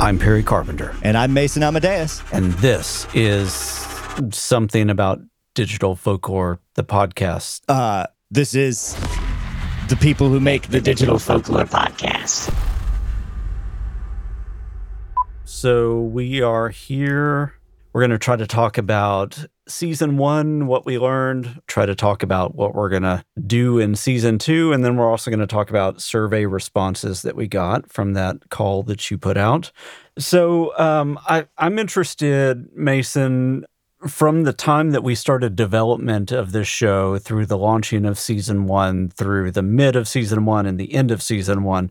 I'm Perry Carpenter, And I'm Mason Amadeus. and this is something about digital folklore, the podcast. Uh, this is the people who make The Digital Folklore Podcast. So we are here. We're going to try to talk about season one, what we learned, try to talk about what we're going to do in season two. And then we're also going to talk about survey responses that we got from that call that you put out. So um, I, I'm interested, Mason, from the time that we started development of this show through the launching of season one, through the mid of season one and the end of season one,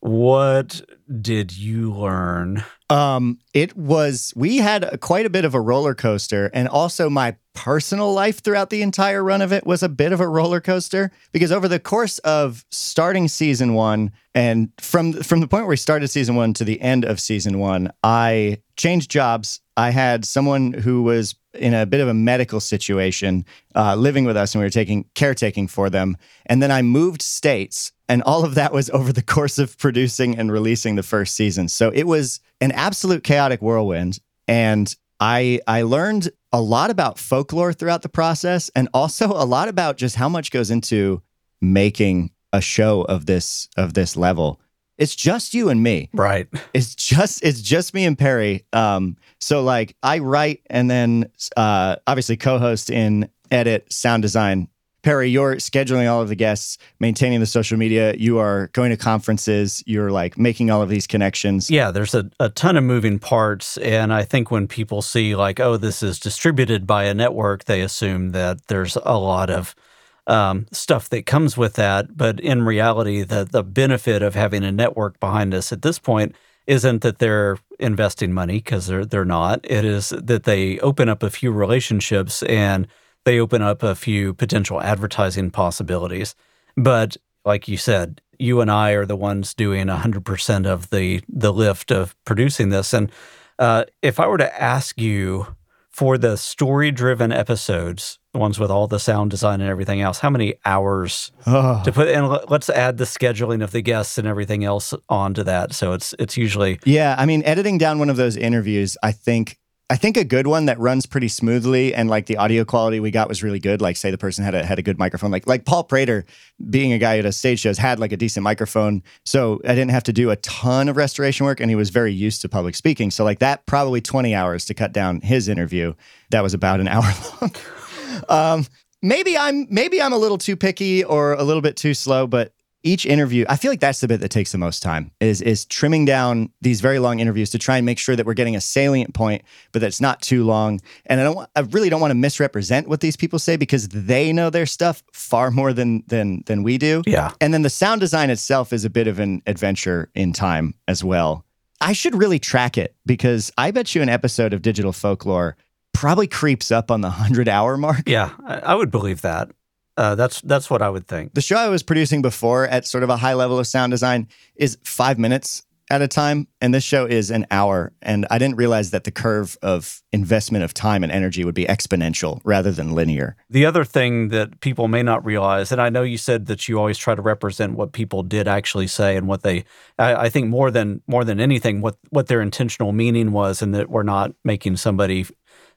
what did you learn? Um, it was we had a, quite a bit of a roller coaster, and also my personal life throughout the entire run of it was a bit of a roller coaster because over the course of starting season one and from from the point where we started season one to the end of season one, I changed jobs. I had someone who was in a bit of a medical situation uh, living with us, and we were taking caretaking for them. And then I moved states, and all of that was over the course of producing and releasing the first season. So it was an absolute chaotic whirlwind, and I I learned a lot about folklore throughout the process, and also a lot about just how much goes into making a show of this of this level. It's just you and me Right. it's just it's just me and Perry. Um, so like I write and then uh, obviously co-host in edit, sound design. Perry, you're scheduling all of the guests, maintaining the social media. You are going to conferences. You're like making all of these connections. Yeah, there's a, a ton of moving parts. And I think when people see, like, oh, this is distributed by a network, they assume that there's a lot of um, stuff that comes with that. But in reality, the, the benefit of having a network behind us at this point isn't that they're investing money because they're, they're not. It is that they open up a few relationships and they open up a few potential advertising possibilities. But like you said, you and I are the ones doing 100% of the the lift of producing this. And uh, if I were to ask you for the story driven episodes, the ones with all the sound design and everything else, how many hours Oh. to put? And let- let's add the scheduling of the guests and everything else onto that. So it's it's usually Yeah, I mean, editing down one of those interviews, I think I think a good one that runs pretty smoothly and like the audio quality we got was really good. Like say the person had a had a good microphone. Like like Paul Prater, being a guy at a stage shows, had like a decent microphone. So I didn't have to do a ton of restoration work and he was very used to public speaking. So like that probably 20 hours to cut down his interview. That was about an hour long. um maybe I'm maybe I'm a little too picky or a little bit too slow, but each interview, I feel like that's the bit that takes the most time is is trimming down these very long interviews to try and make sure that we're getting a salient point, but that's not too long. And I don't, want, I really don't want to misrepresent what these people say because they know their stuff far more than than than we do. yeah. And then the sound design itself is a bit of an adventure in time as well. I should really track it because I bet you an episode of Digital Folklore probably creeps up on the 100 hour mark. Yeah, I, I would believe that. Uh, that's that's what I would think. The show I was producing before at sort of a high level of sound design is five minutes at a time. And this show is an hour. And I didn't realize that the curve of investment of time and energy would be exponential rather than linear. The other thing that people may not realize, and I know you said that you always try to represent what people did actually say and what they, I, I think more than more than anything, what what their intentional meaning was, and that we're not making somebody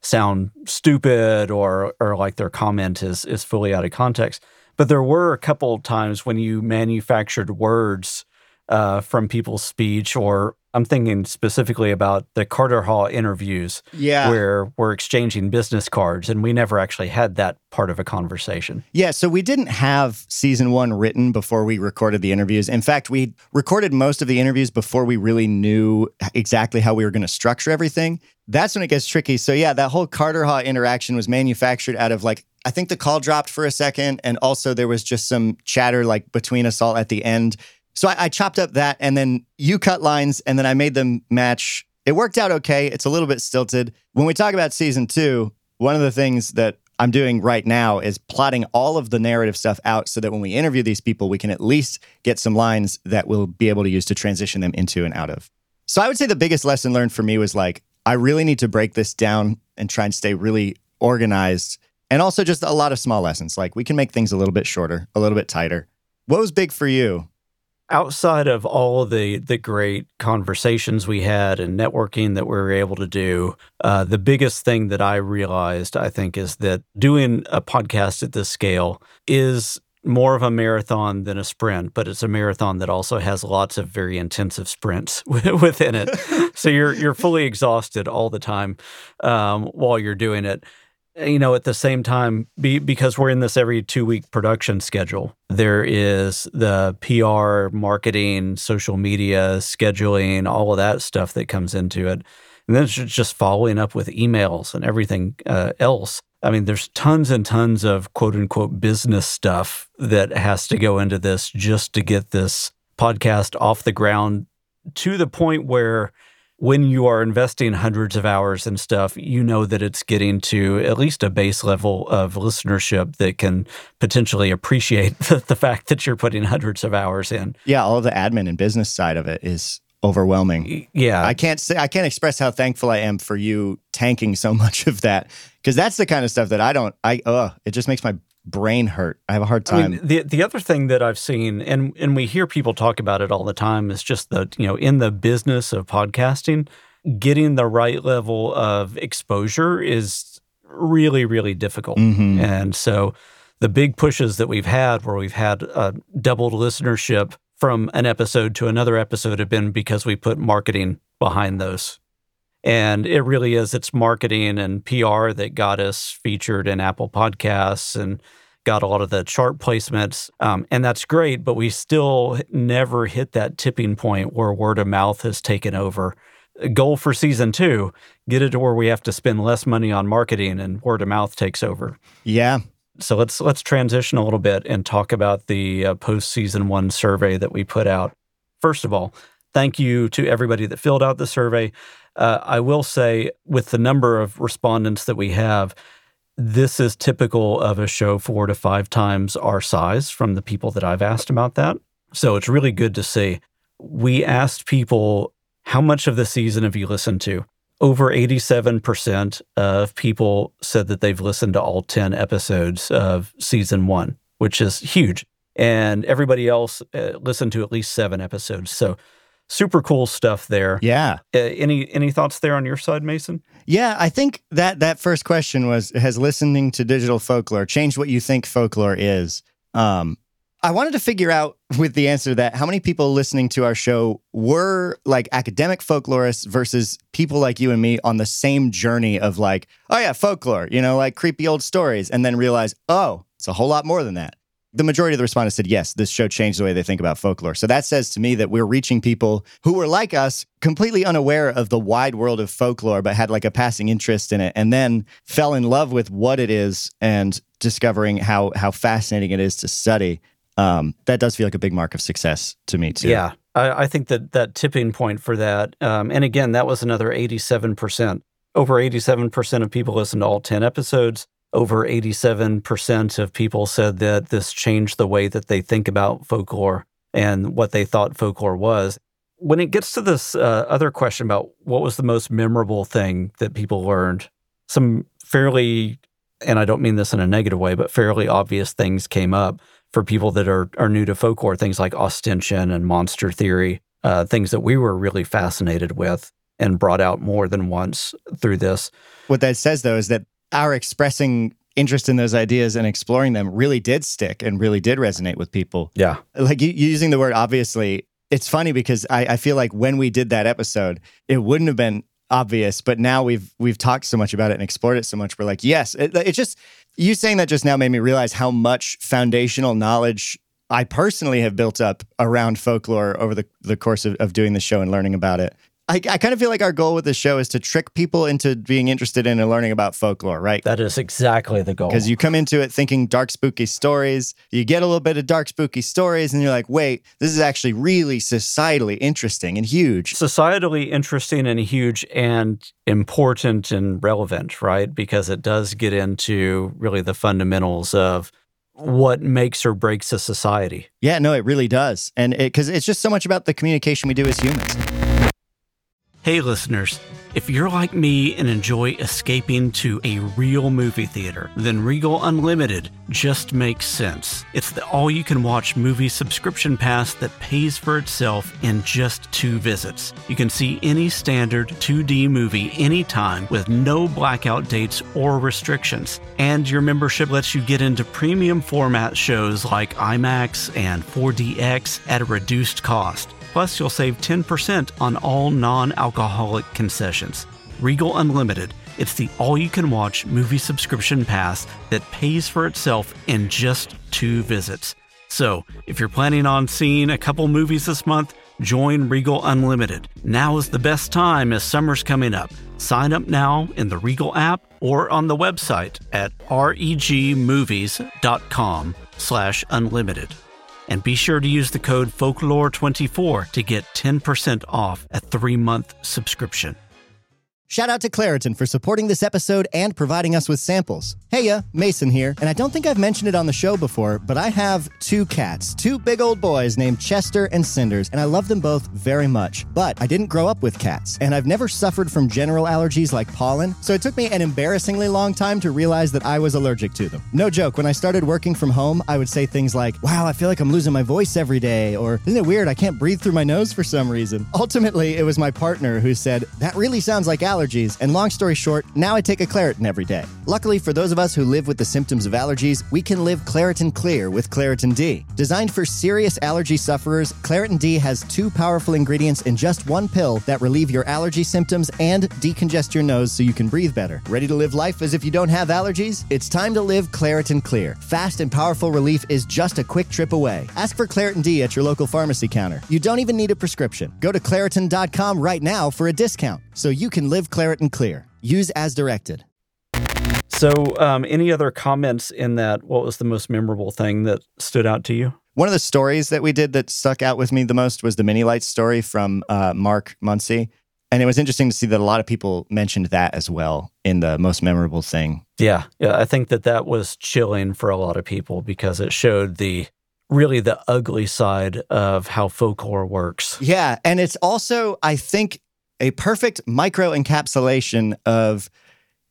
sound stupid or or like their comment is is fully out of context. But there were a couple times when you manufactured words uh, from people's speech, or I'm thinking specifically about the Carter Hall interviews Yeah. where we're exchanging business cards, and we never actually had that part of a conversation. Yeah, so we didn't have season one written before we recorded the interviews. In fact, we recorded most of the interviews before we really knew exactly how we were going to structure everything. That's when it gets tricky. So, yeah, that whole Carter Hall interaction was manufactured out of like, I think the call dropped for a second. And also, there was just some chatter like between us all at the end. So I, I chopped up that and then you cut lines and then I made them match. It worked out okay. It's a little bit stilted. When we talk about season two, one of the things that I'm doing right now is plotting all of the narrative stuff out so that when we interview these people, we can at least get some lines that we'll be able to use to transition them into and out of. So I would say the biggest lesson learned for me was like, I really need to break this down and try and stay really organized. And also just a lot of small lessons. Like we can make things a little bit shorter, a little bit tighter. What was big for you? Outside of all the the great conversations we had and networking that we were able to do, uh, the biggest thing that I realized, I think, is that doing a podcast at this scale is more of a marathon than a sprint, but it's a marathon that also has lots of very intensive sprints within it. so you're you're fully exhausted all the time um, while you're doing it you know, at the same time, be, because we're in this every two week production schedule, there is the PR, marketing, social media, scheduling, all of that stuff that comes into it. And then it's just following up with emails and everything uh, else. I mean, there's tons and tons of quote unquote business stuff that has to go into this just to get this podcast off the ground to the point where when you are investing hundreds of hours and stuff, you know that it's getting to at least a base level of listenership that can potentially appreciate the, the fact that you're putting hundreds of hours in. Yeah, all the admin and business side of it is overwhelming. Yeah. I can't say I can't express how thankful I am for you tanking so much of that because that's the kind of stuff that I don't I uh it just makes my brain hurt. I have a hard time. I mean, the the other thing that I've seen, and and we hear people talk about it all the time, is just that you know in the business of podcasting, getting the right level of exposure is really really difficult, Mhm. and so the big pushes that we've had, where we've had a doubled listenership from an episode to another episode, have been because we put marketing behind those. And it really is it's marketing and PR that got us featured in Apple Podcasts and got a lot of the chart placements. Um, and that's great, but we still never hit that tipping point where word of mouth has taken over. Goal for season two get it to where we have to spend less money on marketing and word of mouth takes over. yeah. So let's let's transition a little bit and talk about the uh, post season one survey that we put out. First of all, thank you to everybody that filled out the survey. Uh, I will say, with the number of respondents that we have, this is typical of a show four to five times our size from the people that I've asked about that. So it's really good to see. We asked people, how much of the season have you listened to? Over 87% of people said that they've listened to all 10 episodes of season one, which is huge. And everybody else uh, listened to at least seven episodes. So super cool stuff there. Yeah. Uh, any any thoughts there on your side, Mason? Yeah, I think that that first question was has listening to digital folklore changed what you think folklore is? Um I wanted to figure out with the answer to that how many people listening to our show were like academic folklorists versus people like you and me on the same journey of like, oh yeah, folklore, you know, like creepy old stories, and then realize, oh, it's a whole lot more than that. The majority of the respondents said, yes, this show changed the way they think about folklore. So that says to me that we're reaching people who were like us, completely unaware of the wide world of folklore, but had like a passing interest in it, and then fell in love with what it is and discovering how how fascinating it is to study. Um, that does feel like a big mark of success to me too. Yeah, I, I think that that tipping point for that, um, and again, that was another eighty-seven percent. Over eighty-seven percent of people listened to all ten episodes. Over eighty-seven percent of people said that this changed the way that they think about folklore and what they thought folklore was. When it gets to this uh, other question about what was the most memorable thing that people learned, some fairly, and I don't mean this in a negative way, but fairly obvious things came up for people that are are new to folklore, things like ostension and monster theory, uh, things that we were really fascinated with and brought out more than once through this. What that says though is that our expressing interest in those ideas and exploring them really did stick and really did resonate with people. Yeah. Like using the word obviously, it's funny because I, I feel like when we did that episode, it wouldn't have been obvious, but now we've we've talked so much about it and explored it so much. We're like, yes, it, it just you saying that just now made me realize how much foundational knowledge I personally have built up around folklore over the, the course of, of doing the show and learning about it. I, I kind of feel like our goal with the show is to trick people into being interested in and learning about folklore, right? That is exactly the goal. Because you come into it thinking dark, spooky stories, you get a little bit of dark, spooky stories, and you're like, wait, this is actually really societally interesting and huge. societally interesting and huge and important and relevant, right? Because it does get into really the fundamentals of what makes or breaks a society. Yeah, no, it really does. And because it's just so much about the communication we do as humans. Hey, listeners, if you're like me and enjoy escaping to a real movie theater, then Regal Unlimited just makes sense. It's the all you can watch movie subscription pass that pays for itself in just two visits. You can see any standard 2D movie anytime with no blackout dates or restrictions. And your membership lets you get into premium format shows like IMAX and 4DX at a reduced cost. Plus, you'll save 10% on all non alcoholic concessions. Regal Unlimited. It's the all you can watch movie subscription pass that pays for itself in just two visits. So, if you're planning on seeing a couple movies this month, join Regal Unlimited. Now is the best time as summer's coming up. Sign up now in the Regal app or on the website at regmovies.com slash unlimited. And be sure to use the code folklore24 to get 10% off a three-month subscription. Shout out to Claritin for supporting this episode and providing us with samples. Hey, ya, Mason here, and I don't think I've mentioned it on the show before, but I have two cats, two big old boys named Chester and Cinders, and I love them both very much. But I didn't grow up with cats, and I've never suffered from general allergies like pollen, so it took me an embarrassingly long time to realize that I was allergic to them. No joke, when I started working from home, I would say things like, wow, I feel like I'm losing my voice every day, or isn't it weird, I can't breathe through my nose for some reason. Ultimately, it was my partner who said, that really sounds like allergies, and long story short, now I take a Claritin every day. Luckily, for those of us who live with the symptoms of allergies, we can live Claritin Clear with Claritin D. Designed for serious allergy sufferers, Claritin D has two powerful ingredients in just one pill that relieve your allergy symptoms and decongest your nose so you can breathe better. Ready to live life as if you don't have allergies? It's time to live Claritin Clear. Fast and powerful relief is just a quick trip away. Ask for Claritin D at your local pharmacy counter. You don't even need a prescription. Go to Claritin.com right now for a discount so you can live Claritin Clear. Use as directed. So, um, any other comments in that? What was the most memorable thing that stood out to you? One of the stories that we did that stuck out with me the most was the mini lights story from uh, Mark Muncy. And it was interesting to see that a lot of people mentioned that as well in the most memorable thing. Yeah, yeah, I think that that was chilling for a lot of people because it showed the really the ugly side of how folklore works. Yeah. And it's also, I think, a perfect micro encapsulation of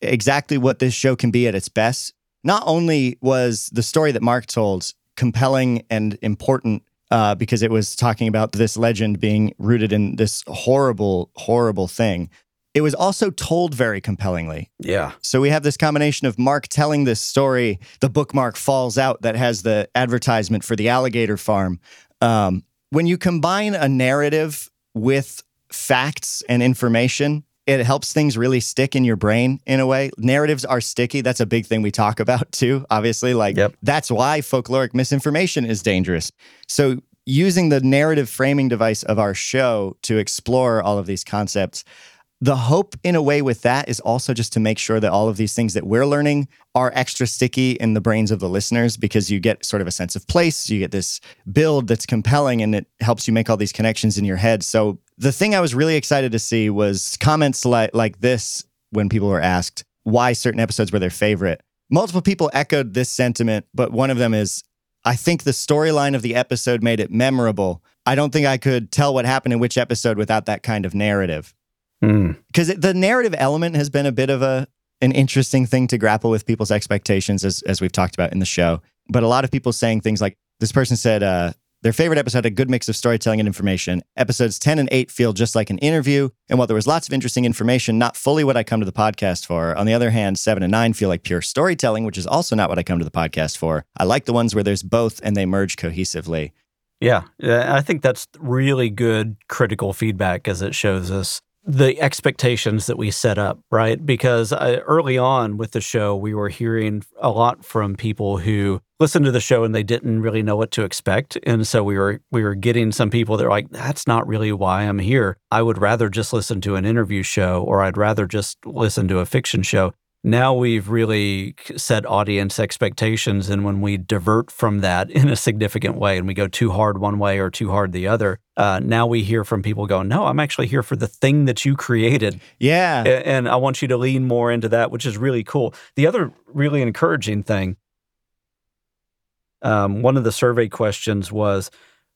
exactly what this show can be at its best. Not only was the story that Mark told compelling and important uh, because it was talking about this legend being rooted in this horrible, horrible thing, it was also told very compellingly. Yeah. So we have this combination of Mark telling this story. The bookmark falls out that has the advertisement for the alligator farm. Um, when you combine a narrative with facts and information, it helps things really stick in your brain in a way. Narratives are sticky. That's a big thing we talk about too, obviously. Like, Yep. that's why folkloric misinformation is dangerous. So, using the narrative framing device of our show to explore all of these concepts, the hope in a way with that is also just to make sure that all of these things that we're learning are extra sticky in the brains of the listeners because you get sort of a sense of place. You get this build that's compelling and it helps you make all these connections in your head. So the thing I was really excited to see was comments like like this when people were asked why certain episodes were their favorite. Multiple people echoed this sentiment, but one of them is I think the storyline of the episode made it memorable. I don't think I could tell what happened in which episode without that kind of narrative Hmm. because the narrative element has been a bit of a an interesting thing to grapple with people's expectations as as we've talked about in the show but a lot of people saying things like this person said uh their favorite episode had a good mix of storytelling and information. Episodes 10 and 8 feel just like an interview. And while there was lots of interesting information, not fully what I come to the podcast for. On the other hand, 7 and 9 feel like pure storytelling, which is also not what I come to the podcast for. I like the ones where there's both and they merge cohesively. Yeah, yeah, I think that's really good critical feedback as it shows us the expectations that we set up, right? Because uh, early on with the show, we were hearing a lot from people who listened to the show and they didn't really know what to expect, and so we were we were getting some people that are like, "That's not really why I'm here. I would rather just listen to an interview show, or I'd rather just listen to a fiction show." Now we've really set audience expectations and when we divert from that in a significant way and we go too hard one way or too hard the other uh, now we hear from people going no i'm actually here for the thing that you created. Yeah. And i want you to lean more into that which is really cool. The other really encouraging thing um, one of the survey questions was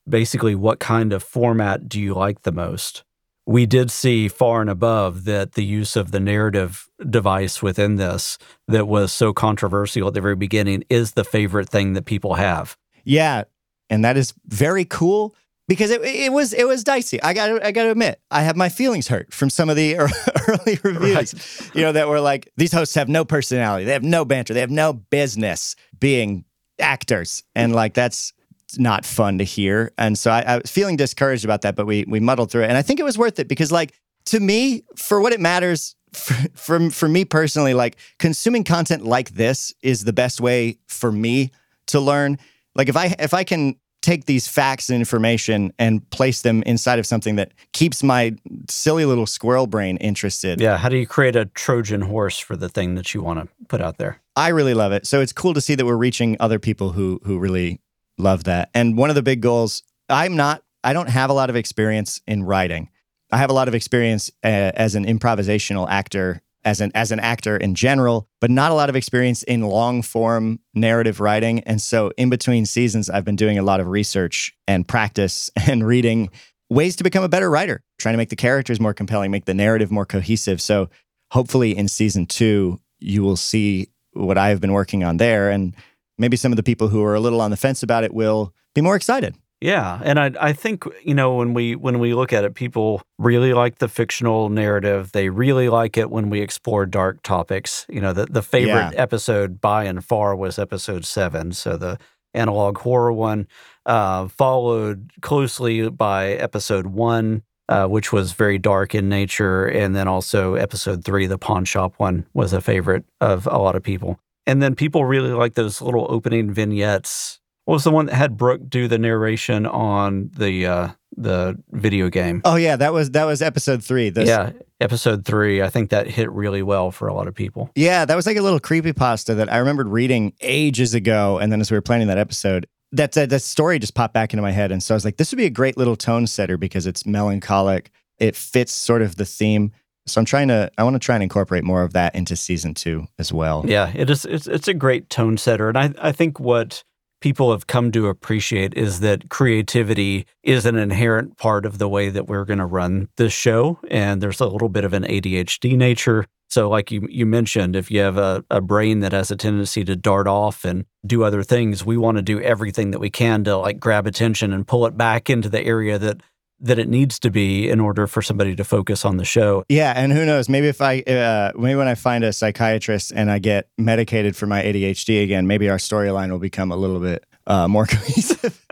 basically what kind of format do you like the most we did see far and above that the use of the narrative device within this that was so controversial at the very beginning is the favorite thing that people have. Yeah, and that is very cool because it, it was it was dicey. I got I got to admit, I have my feelings hurt from some of the early reviews. You know that were like these hosts have no personality, they have no banter, they have no business being actors, and like that's not fun to hear. And so I, I was feeling discouraged about that, but we we muddled through it, and I think it was worth it because like to me, for what it matters. For, for, for me personally, like consuming content like this is the best way for me to learn like if i if i can take these facts and information and place them inside of something that keeps my silly little squirrel brain interested Yeah. How do you create a Trojan horse for the thing that you want to put out there? i really love it so it's cool to see that we're reaching other people who who really love that and one of the big goals i'm not i don't have a lot of experience in writing i have a lot of experience uh, as an improvisational actor as an as an actor in general, but not a lot of experience in long form narrative writing. And so in between seasons, I've been doing a lot of research and practice and reading ways to become a better writer, trying to make the characters more compelling, make the narrative more cohesive. So hopefully in season two, you will see what I've been working on there. And maybe some of the people who are a little on the fence about it will be more excited. Yeah, and I I think you know when we when we look at it, people really like the fictional narrative. They really like it when we explore dark topics. You know, the the favorite episode by and far was episode seven. So the analog horror one, uh, followed closely by episode one, uh, which was very dark in nature, and then also episode three, the pawn shop one, was a favorite of a lot of people. And then people really like those little opening vignettes what was the one that had Brooke do the narration on the uh, the video game? Oh yeah, that was that was episode three. This, yeah, episode three. I think that hit really well for a lot of people. Yeah, that was like a little creepy pasta that I remembered reading ages ago, and then as we were planning that episode, that that, that story just popped back into my head, and so I was like, this would be a great little tone setter because it's melancholic. It fits sort of the theme. So I'm trying to I want to try and incorporate more of that into season two as well. Yeah, it is. It's it's a great tone setter, and I I think what people have come to appreciate is that creativity is an inherent part of the way that we're going to run this show. And there's a little bit of an ADHD nature. So, like you, you mentioned, if you have a, a brain that has a tendency to dart off and do other things, we want to do everything that we can to like grab attention and pull it back into the area that that it needs to be in order for somebody to focus on the show. Yeah, and who knows? Maybe if I, uh, maybe when I find a psychiatrist and I get medicated for my ADHD again, maybe our storyline will become a little bit uh, more cohesive.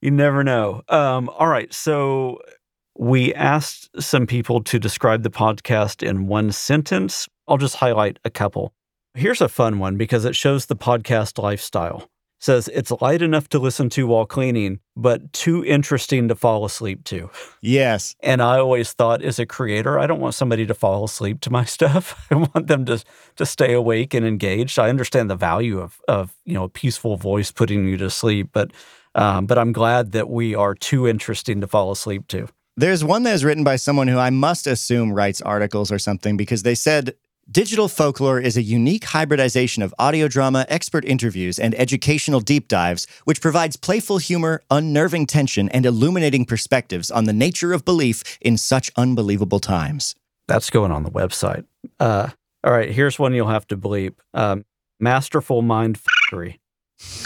you never know. Um, all right, so we asked some people to describe the podcast in one sentence. I'll just highlight a couple. Here's a fun one because it shows the podcast lifestyle says it's light enough to listen to while cleaning, but too interesting to fall asleep to. Yes. And I always thought as a creator, I don't want somebody to fall asleep to my stuff. I want them to to stay awake and engaged. I understand the value of of, you know, a peaceful voice putting you to sleep, but um, but I'm glad that we are too interesting to fall asleep to. There's one that is written by someone who I must assume writes articles or something because they said Digital Folklore is a unique hybridization of audio drama, expert interviews, and educational deep dives, which provides playful humor, unnerving tension, and illuminating perspectives on the nature of belief in such unbelievable times. That's going on the website. Uh, all right, here's one you'll have to bleep. Um, Masterful Mind Factory.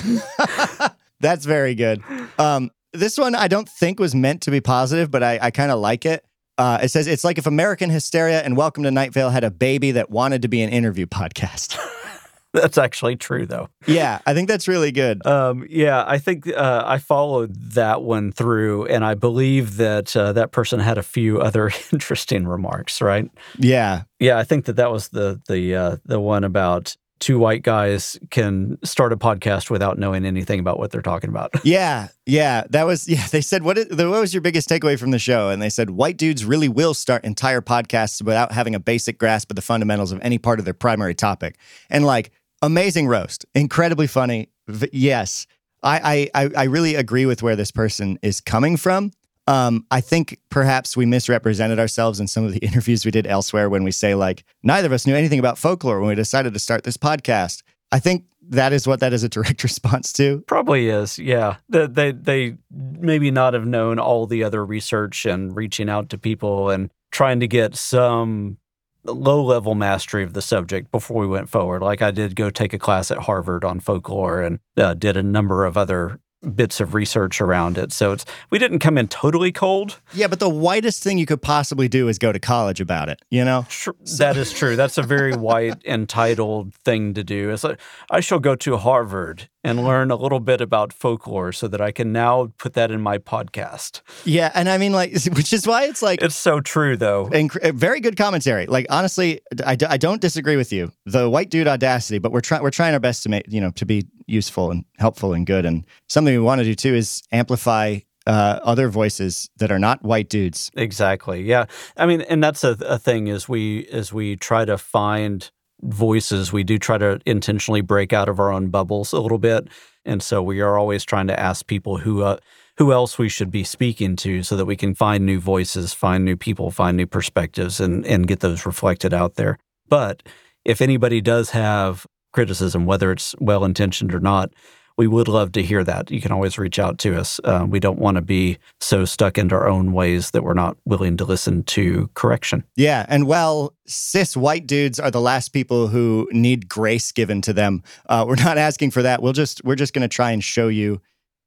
That's very good. Um, this one I don't think was meant to be positive, but I, I kind of like it. Uh, it says it's like if American Hysteria and Welcome to Night Vale had a baby that wanted to be an interview podcast. That's actually true, though. Yeah, I think that's really good. Um, yeah, I think uh, I followed that one through, and I believe that uh, that person had a few other interesting remarks. Right? Yeah, Yeah, I think that that was the the uh, the one about two white guys can start a podcast without knowing anything about what they're talking about. yeah, yeah. That was yeah. They said what? Is, what was your biggest takeaway from the show? And they said white dudes really will start entire podcasts without having a basic grasp of the fundamentals of any part of their primary topic. And like amazing roast, incredibly funny. V- yes, I, I I I really agree with where this person is coming from. Um, I think perhaps we misrepresented ourselves in some of the interviews we did elsewhere when we say like neither of us knew anything about folklore when we decided to start this podcast. I think that is what that is a direct response to. Probably is, yeah. They, they they maybe not have known all the other research and reaching out to people and trying to get some low level mastery of the subject before we went forward. Like I did go take a class at Harvard on folklore and uh, did a number of other bits of research around it. So it's we didn't come in totally cold. Yeah, but the whitest thing you could possibly do is go to college about it, you know? Tr- that is true. That's a very white entitled thing to do. It's like I shall go to Harvard and learn a little bit about folklore so that I can now put that in my podcast. Yeah, and I mean, like, which is why it's like It's so true, though. inc- uh, very good commentary. Like, honestly, I, d- I don't disagree with you. The white dude audacity, but we're trying we're trying our best to make you know to be useful and helpful and good. And something we want to do too is amplify uh, other voices that are not white dudes. Exactly. Yeah. I mean, and that's a, a thing is we as we try to find voices, we do try to intentionally break out of our own bubbles a little bit, and so we are always trying to ask people who uh, who else we should be speaking to, so that we can find new voices, find new people, find new perspectives, and and get those reflected out there. But if anybody does have criticism, whether it's well intentioned or not, we would love to hear that. You can always reach out to us. Uh, we don't want to be so stuck into our own ways that we're not willing to listen to correction. Yeah, and well, cis white dudes are the last people who need grace given to them. Uh, we're not asking for that. We'll just we're just going to try and show you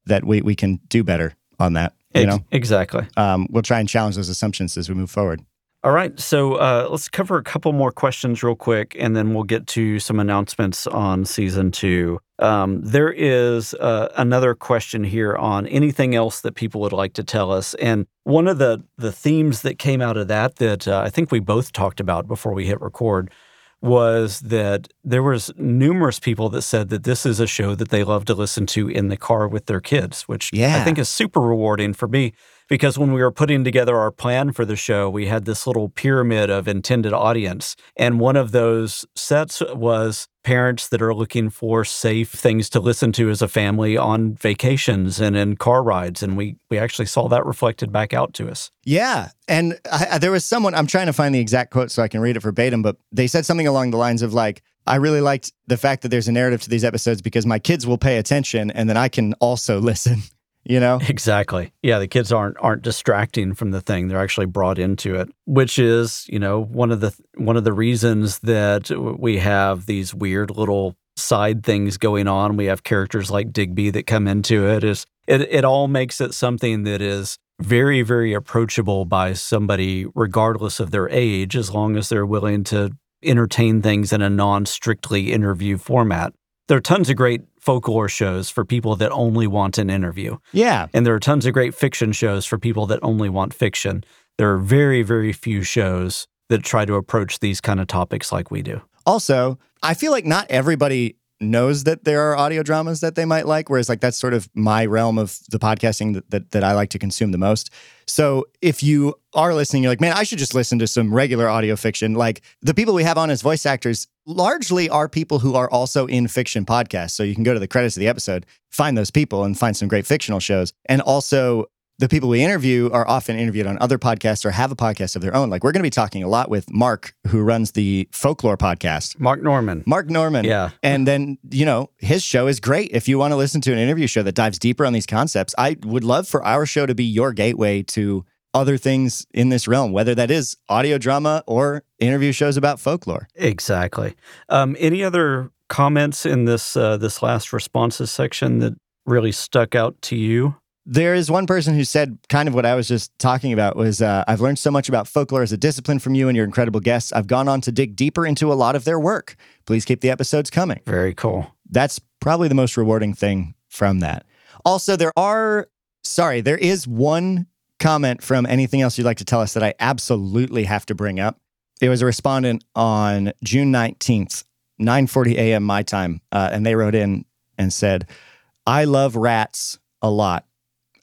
that we we can do better on that. You know, exactly. um, we'll try and challenge those assumptions as we move forward. All right, so uh, let's cover a couple more questions real quick, and then we'll get to some announcements on season two. Um, there is uh, another question here on anything else that people would like to tell us, and one of the the themes that came out of that that uh, I think we both talked about before we hit record was that there was numerous people that said that this is a show that they love to listen to in the car with their kids, which I think is super rewarding for me because when we were putting together our plan for the show, we had this little pyramid of intended audience. And one of those sets was parents that are looking for safe things to listen to as a family on vacations and in car rides. And we, we actually saw that reflected back out to us. Yeah. And I, I- there was someone, I'm trying to find the exact quote so I can read it verbatim, but they said something along the lines of like, I really liked the fact that there's a narrative to these episodes because my kids will pay attention and then I can also listen, you know? Exactly. Yeah, the kids aren't aren't distracting from the thing. They're actually brought into it, which is, you know, one of the one of the reasons that we have these weird little side things going on. We have characters like Digby that come into it is it it all makes it something that is very very approachable by somebody regardless of their age as long as they're willing to entertain things in a non-strictly interview format. There are tons of great folklore shows for people that only want an interview. Yeah. And there are tons of great fiction shows for people that only want fiction. There are very, very few shows that try to approach these kind of topics like we do. Also, I feel like not everybody knows that there are audio dramas that they might like, whereas like that's sort of my realm of the podcasting that, that, that I like to consume the most. So if you are listening, you're like, man, I should just listen to some regular audio fiction. Like the people we have on as voice actors largely are people who are also in fiction podcasts. So you can go to the credits of the episode, find those people and find some great fictional shows. And also the people we interview are often interviewed on other podcasts or have a podcast of their own. Like we're going to be talking a lot with Mark, who runs the folklore podcast. Mark Norman. Mark Norman. Yeah. And then, you know, his show is great. If you want to listen to an interview show that dives deeper on these concepts, I would love for our show to be your gateway to other things in this realm, whether that is audio drama or interview shows about folklore. Exactly. Um, any other comments in this uh, this last responses section that really stuck out to you? There is one person who said kind of what I was just talking about was uh, I've learned so much about folklore as a discipline from you and your incredible guests. I've gone on to dig deeper into a lot of their work. Please keep the episodes coming. Very cool. That's probably the most rewarding thing from that. Also, there are, sorry, there is one comment from anything else you'd like to tell us that I absolutely have to bring up. It was a respondent on June 19th, 9:40 a.m. my time, uh, and they wrote in and said, "I love rats a lot,"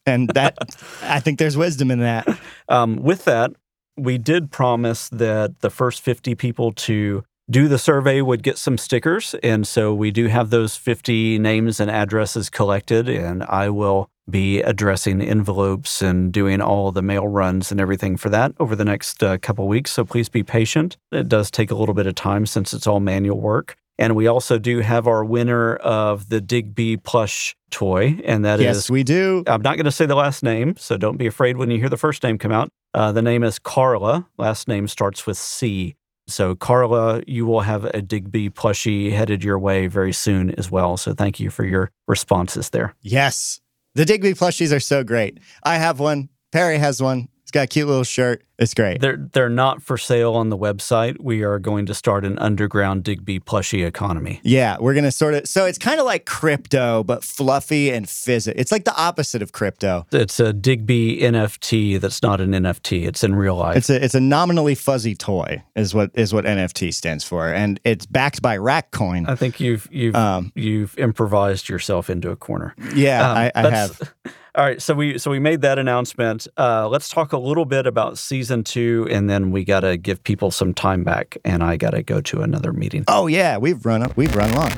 and that I think there's wisdom in that. Um, with that, we did promise that the first 50 people to do the survey would get some stickers. And so we do have those 50 names and addresses collected, and I will be addressing envelopes and doing all the mail runs and everything for that over the next uh, couple weeks. So please be patient. It does take a little bit of time since it's all manual work. And we also do have our winner of the Digby plush toy, and that is. yes, we do. I'm not going to say the last name, so don't be afraid when you hear the first name come out. Uh, the name is Carla. Last name starts with C. So, Carla, you will have a Digby plushie headed your way very soon as well. So, thank you for your responses there. Yes, the Digby plushies are so great. I have one. Perry has one. It's got a cute little shirt. It's great. They're they're not for sale on the website. We are going to start an underground Digby plushie economy. Yeah, we're gonna sort of. So it's kind of like crypto, but fluffy and fizzy. It's like the opposite of crypto. It's a Digby NFT that's not an NFT. It's in real life. It's a it's a nominally fuzzy toy is what is what NFT stands for, and it's backed by Rackcoin. I think you've you've Um, you've improvised yourself into a corner. yeah, Um, I, I have. All right, so we so we made that announcement. Uh, let's talk a little bit about season two, and then we got to give people some time back, and I got to go to another meeting. Oh yeah, we've run up. We've run long.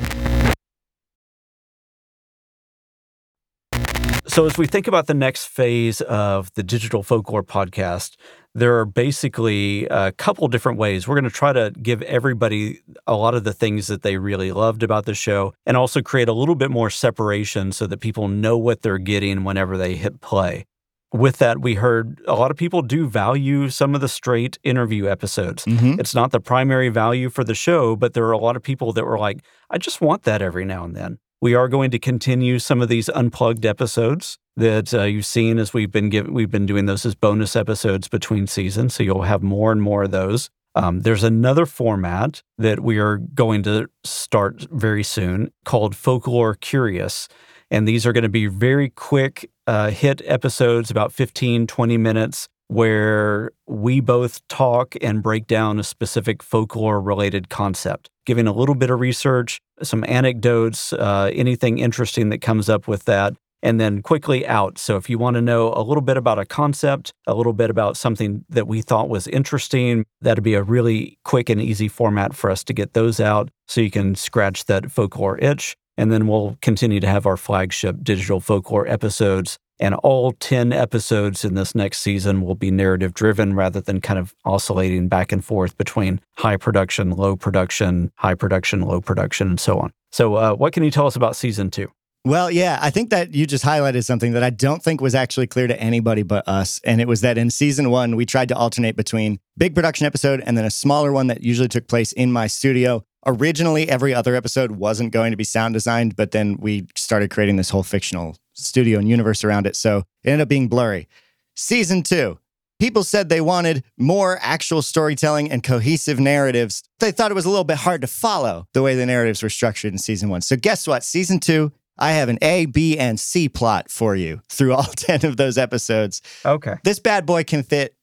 So as we think about the next phase of the digital folklore podcast, there are basically a couple different ways. We're going to try to give everybody a lot of the things that they really loved about the show and also create a little bit more separation so that people know what they're getting whenever they hit play. With that, we heard a lot of people do value some of the straight interview episodes. Mhm. It's not the primary value for the show, but there are a lot of people that were like, I just want that every now and then. We are going to continue some of these unplugged episodes that uh, you've seen as we've been giv we've been doing those as bonus episodes between seasons, so you'll have more and more of those. Um, there's another format that we are going to start very soon called Folklore Curious. And these are going to be very quick uh, hit episodes, about 15, 20 minutes, where we both talk and break down a specific folklore related concept, giving a little bit of research, some anecdotes, uh, anything interesting that comes up with that, and then quickly out. So if you want to know a little bit about a concept, a little bit about something that we thought was interesting, that'd be a really quick and easy format for us to get those out so you can scratch that folklore itch. And then we'll continue to have our flagship digital folklore episodes. And all 10 episodes in this next season will be narrative driven rather than kind of oscillating back and forth between high production, low production, high production, low production, and so on. So, uh, what can you tell us about season two? Well, yeah, I think that you just highlighted something that I don't think was actually clear to anybody but us. And it was that in season one, we tried to alternate between big production episode and then a smaller one that usually took place in my studio. Originally, every other episode wasn't going to be sound designed, but then we started creating this whole fictional studio and universe around it. So it ended up being blurry. Season two, people said they wanted more actual storytelling and cohesive narratives. They thought it was a little bit hard to follow the way the narratives were structured in season one. So, guess what? Season two, I have an A, B, and C plot for you through all 10 of those episodes. Okay. This bad boy can fit.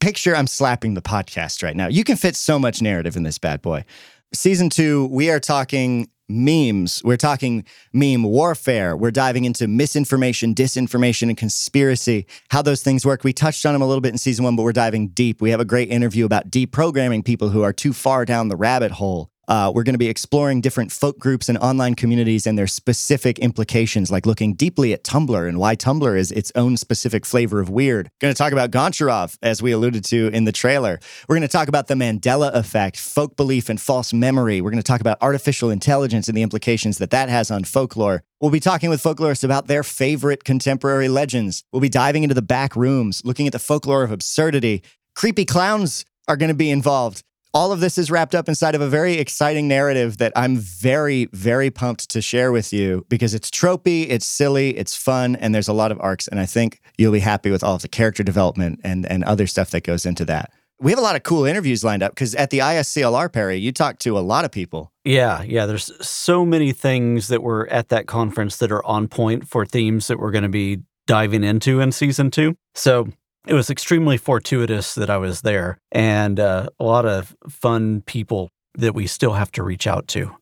Picture I'm slapping the podcast right now. You can fit so much narrative in this bad boy. Season two, we are talking memes. We're talking meme warfare. We're diving into misinformation, disinformation, and conspiracy, how those things work. We touched on them a little bit in season one, but we're diving deep. We have a great interview about deprogramming people who are too far down the rabbit hole. Uh, we're going to be exploring different folk groups and online communities and their specific implications, like looking deeply at Tumblr and why Tumblr is its own specific flavor of weird. Going to talk about Goncharov, as we alluded to in the trailer. We're going to talk about the Mandela effect, folk belief, and false memory. We're going to talk about artificial intelligence and the implications that that has on folklore. We'll be talking with folklorists about their favorite contemporary legends. We'll be diving into the back rooms, looking at the folklore of absurdity. Creepy clowns are going to be involved all of this is wrapped up inside of a very exciting narrative that I'm very, very pumped to share with you because it's tropey, it's silly, it's fun, and there's a lot of arcs. And I think you'll be happy with all of the character development and, and other stuff that goes into that. We have a lot of cool interviews lined up because at the ISCLR, Perry, you talked to a lot of people. Yeah, yeah. There's so many things that were at that conference that are on point for themes that we're going to be diving into in season two. So it was extremely fortuitous that I was there and uh, a lot of fun people that we still have to reach out to.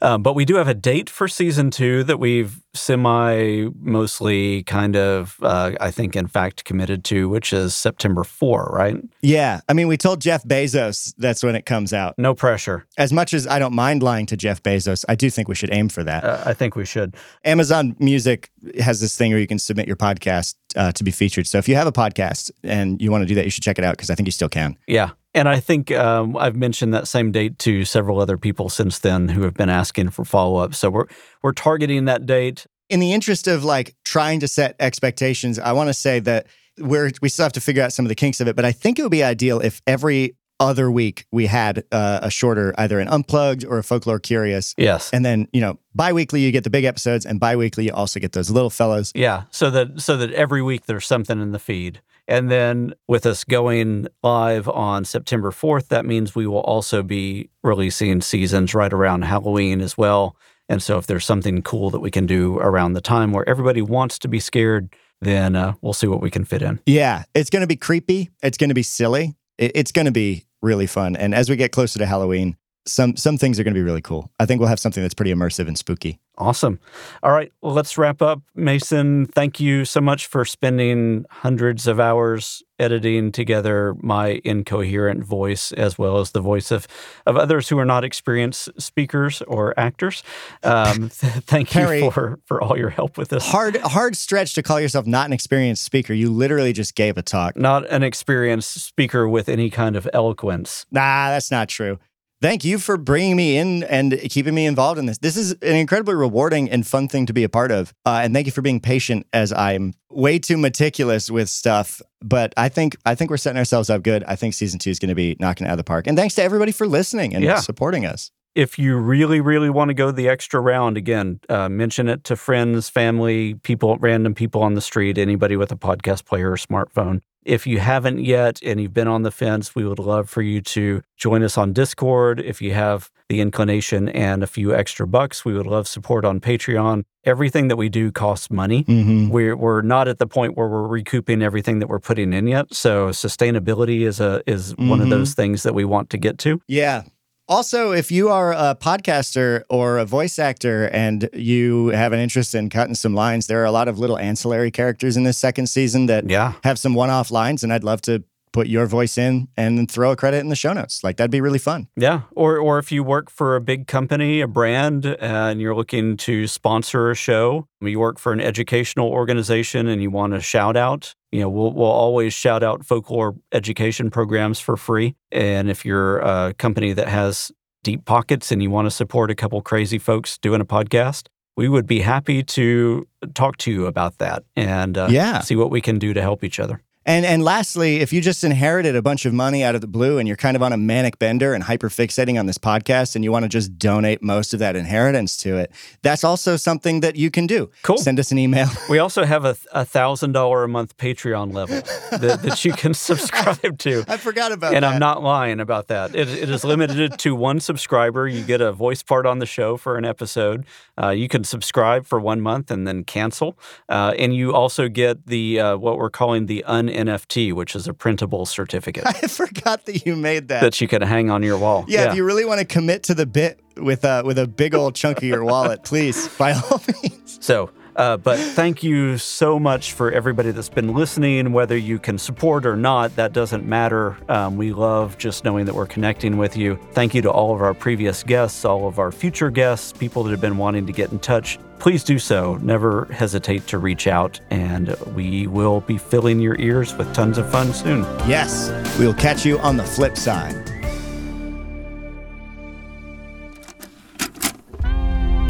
Um, but we do have a date for season two that we've semi mostly kind of, uh, I think, in fact, committed to, which is September 4, right? Yeah. I mean, we told Jeff Bezos that's when it comes out. No pressure. As much as I don't mind lying to Jeff Bezos, I do think we should aim for that. Uh, I think we should. Amazon Music has this thing where you can submit your podcast uh, to be featured. So if you have a podcast and you want to do that, you should check it out because I think you still can. Yeah. And I think um, I've mentioned that same date to several other people since then who have been asking for follow up. So we're we're targeting that date. In the interest of like trying to set expectations, I want to say that we're we still have to figure out some of the kinks of it. But I think it would be ideal if every other week we had uh, a shorter, either an unplugged or a folklore curious. Yes. And then you know, bi-weekly you get the big episodes, and bi-weekly you also get those little fellows. Yeah. So that so that every week there's something in the feed. And then with us going live on September 4th, that means we will also be releasing seasons right around Halloween as well. And so if there's something cool that we can do around the time where everybody wants to be scared, then uh, we'll see what we can fit in. Yeah, it's going to be creepy. It's going to be silly. It's going to be really fun. And as we get closer to Halloween, some some things are going to be really cool. I think we'll have something that's pretty immersive and spooky. Awesome. All right, well, let's wrap up. Mason, thank you so much for spending hundreds of hours editing together my incoherent voice as well as the voice of, of others who are not experienced speakers or actors. Um, thank Harry. you for, for all your help with this. Hard hard stretch to call yourself not an experienced speaker. You literally just gave a talk. Not an experienced speaker with any kind of eloquence. Nah, that's not true. Thank you for bringing me in and keeping me involved in this. This is an incredibly rewarding and fun thing to be a part of. Uh, and thank you for being patient as I'm way too meticulous with stuff. But I think I think we're setting ourselves up good. I think season two is going to be knocking it out of the park. And thanks to everybody for listening and Yeah. supporting us. if you really, really want to go the extra round, again, uh, mention it to friends, family, people, random people on the street, anybody with a podcast player or smartphone. If you haven't yet and you've been on the fence, we would love for you to join us on Discord. If you have the inclination and a few extra bucks, we would love support on Patreon. Everything that we do costs money. Mm-hmm. We're, we're not at the point where we're recouping everything that we're putting in yet. So sustainability is a is one of Mhm. those things that we want to get to. Yeah. Also, if you are a podcaster or a voice actor and you have an interest in cutting some lines, there are a lot of little ancillary characters in this second season that Yeah. have some one off lines, and I'd love to put your voice in and then throw a credit in the show notes. Like, that'd be really fun. Yeah, or or if you work for a big company, a brand, and you're looking to sponsor a show, you work for an educational organization and you want a shout out, you know, we'll we'll always shout out folklore education programs for free. And if you're a company that has deep pockets and you want to support a couple crazy folks doing a podcast, we would be happy to talk to you about that and uh, Yeah. see what we can do to help each other. And and lastly, if you just inherited a bunch of money out of the blue and you're kind of on a manic bender and hyper fixating on this podcast and you want to just donate most of that inheritance to it, that's also something that you can do. Cool. Send us an email. We also have a a thousand dollar a month Patreon level that, that you can subscribe to. I forgot about And that. And I'm not lying about that. It, it is limited to one subscriber. You get a voice part on the show for an episode. Uh, you can subscribe for one month and then cancel. Uh, and you also get the uh, what we're calling the un NFT, which is a printable certificate I forgot that you made that. that you can hang on your wall. yeah, if you really want to commit to the bit with a with a big old chunk of your wallet, please, by all means. So, uh, but thank you so much for everybody that's been listening. Whether you can support or not, that doesn't matter. Um, we love just knowing that we're connecting with you. Thank you to all of our previous guests, all of our future guests, people that have been wanting to get in touch. Please do so. Never hesitate to reach out, and we will be filling your ears with tons of fun soon. Yes, we'll catch you on the flip side.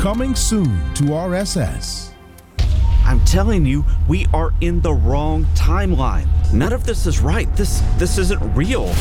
Coming soon to RSS. I'm telling you, we are in the wrong timeline. None of this is right. This this isn't real.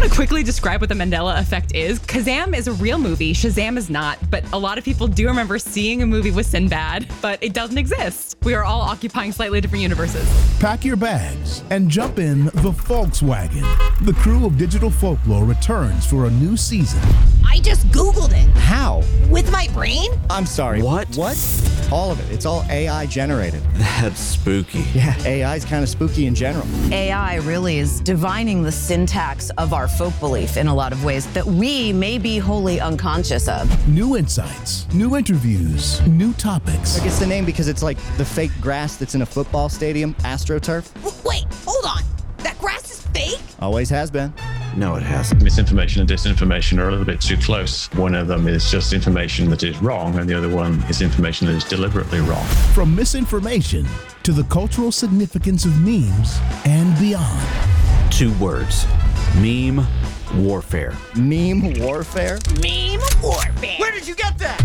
I'm gonna quickly describe what the Mandela effect is. Kazam is a real movie, Shazam is not, but a lot of people do remember seeing a movie with Sinbad, but it doesn't exist. We are all occupying slightly different universes. Pack your bags and jump in the Volkswagen. The crew of Digital Folklore returns for a new season. I just Googled it. How? With my brain? I'm sorry. What? What? All of it. It's all AI generated. That's spooky. Yeah, AI is kind of spooky in general. AI really is divining the syntax of our folk belief in a lot of ways that we may be wholly unconscious of. New insights, new interviews, new topics. Like it's the name because it's like the fake grass that's in a football stadium, AstroTurf. W- wait, hold on. That grass is fake? Always has been. No, it hasn't. Misinformation and disinformation are a little bit too close. One of them is just information that is wrong, and the other one is information that is deliberately wrong. From misinformation to the cultural significance of memes and beyond. Two words meme warfare. Meme warfare? Meme warfare. Where did you get that?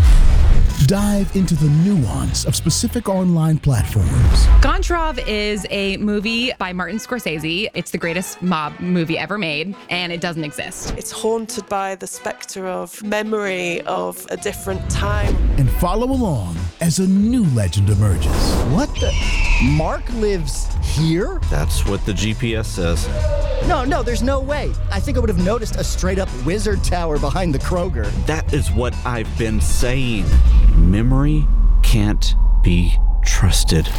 Dive into the nuance of specific online platforms. Gontrov is a movie by Martin Scorsese. It's the greatest mob movie ever made, and it doesn't exist. It's haunted by the specter of memory of a different time. And follow along as a new legend emerges. What the? Mark lives here? That's what the GPS says. No, no, there's no way. I think I would have noticed a straight up wizard tower behind the Kroger. That is what I've been saying. Memory can't be trusted.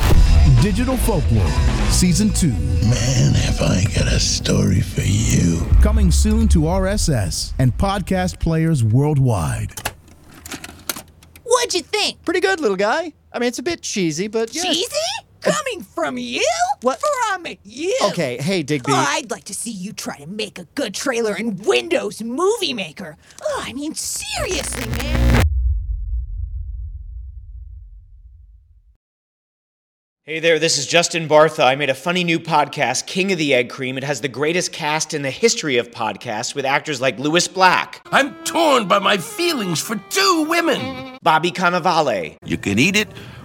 Digital Folklore, Season 2. Man, have I got a story for you. Coming soon to RSS and podcast players worldwide. What'd you think? Pretty good, little guy. I mean, it's a bit cheesy, but yeah. Cheesy? Coming from you? What? From you? Okay, hey, Digby. Oh, I'd like to see you try to make a good trailer in Windows Movie Maker. Oh, I mean, seriously, man. Hey there, this is Justin Bartha. I made a funny new podcast, King of the Egg Cream. It has the greatest cast in the history of podcasts with actors like Lewis Black. I'm torn by my feelings for two women. Bobby Cannavale. You can eat it,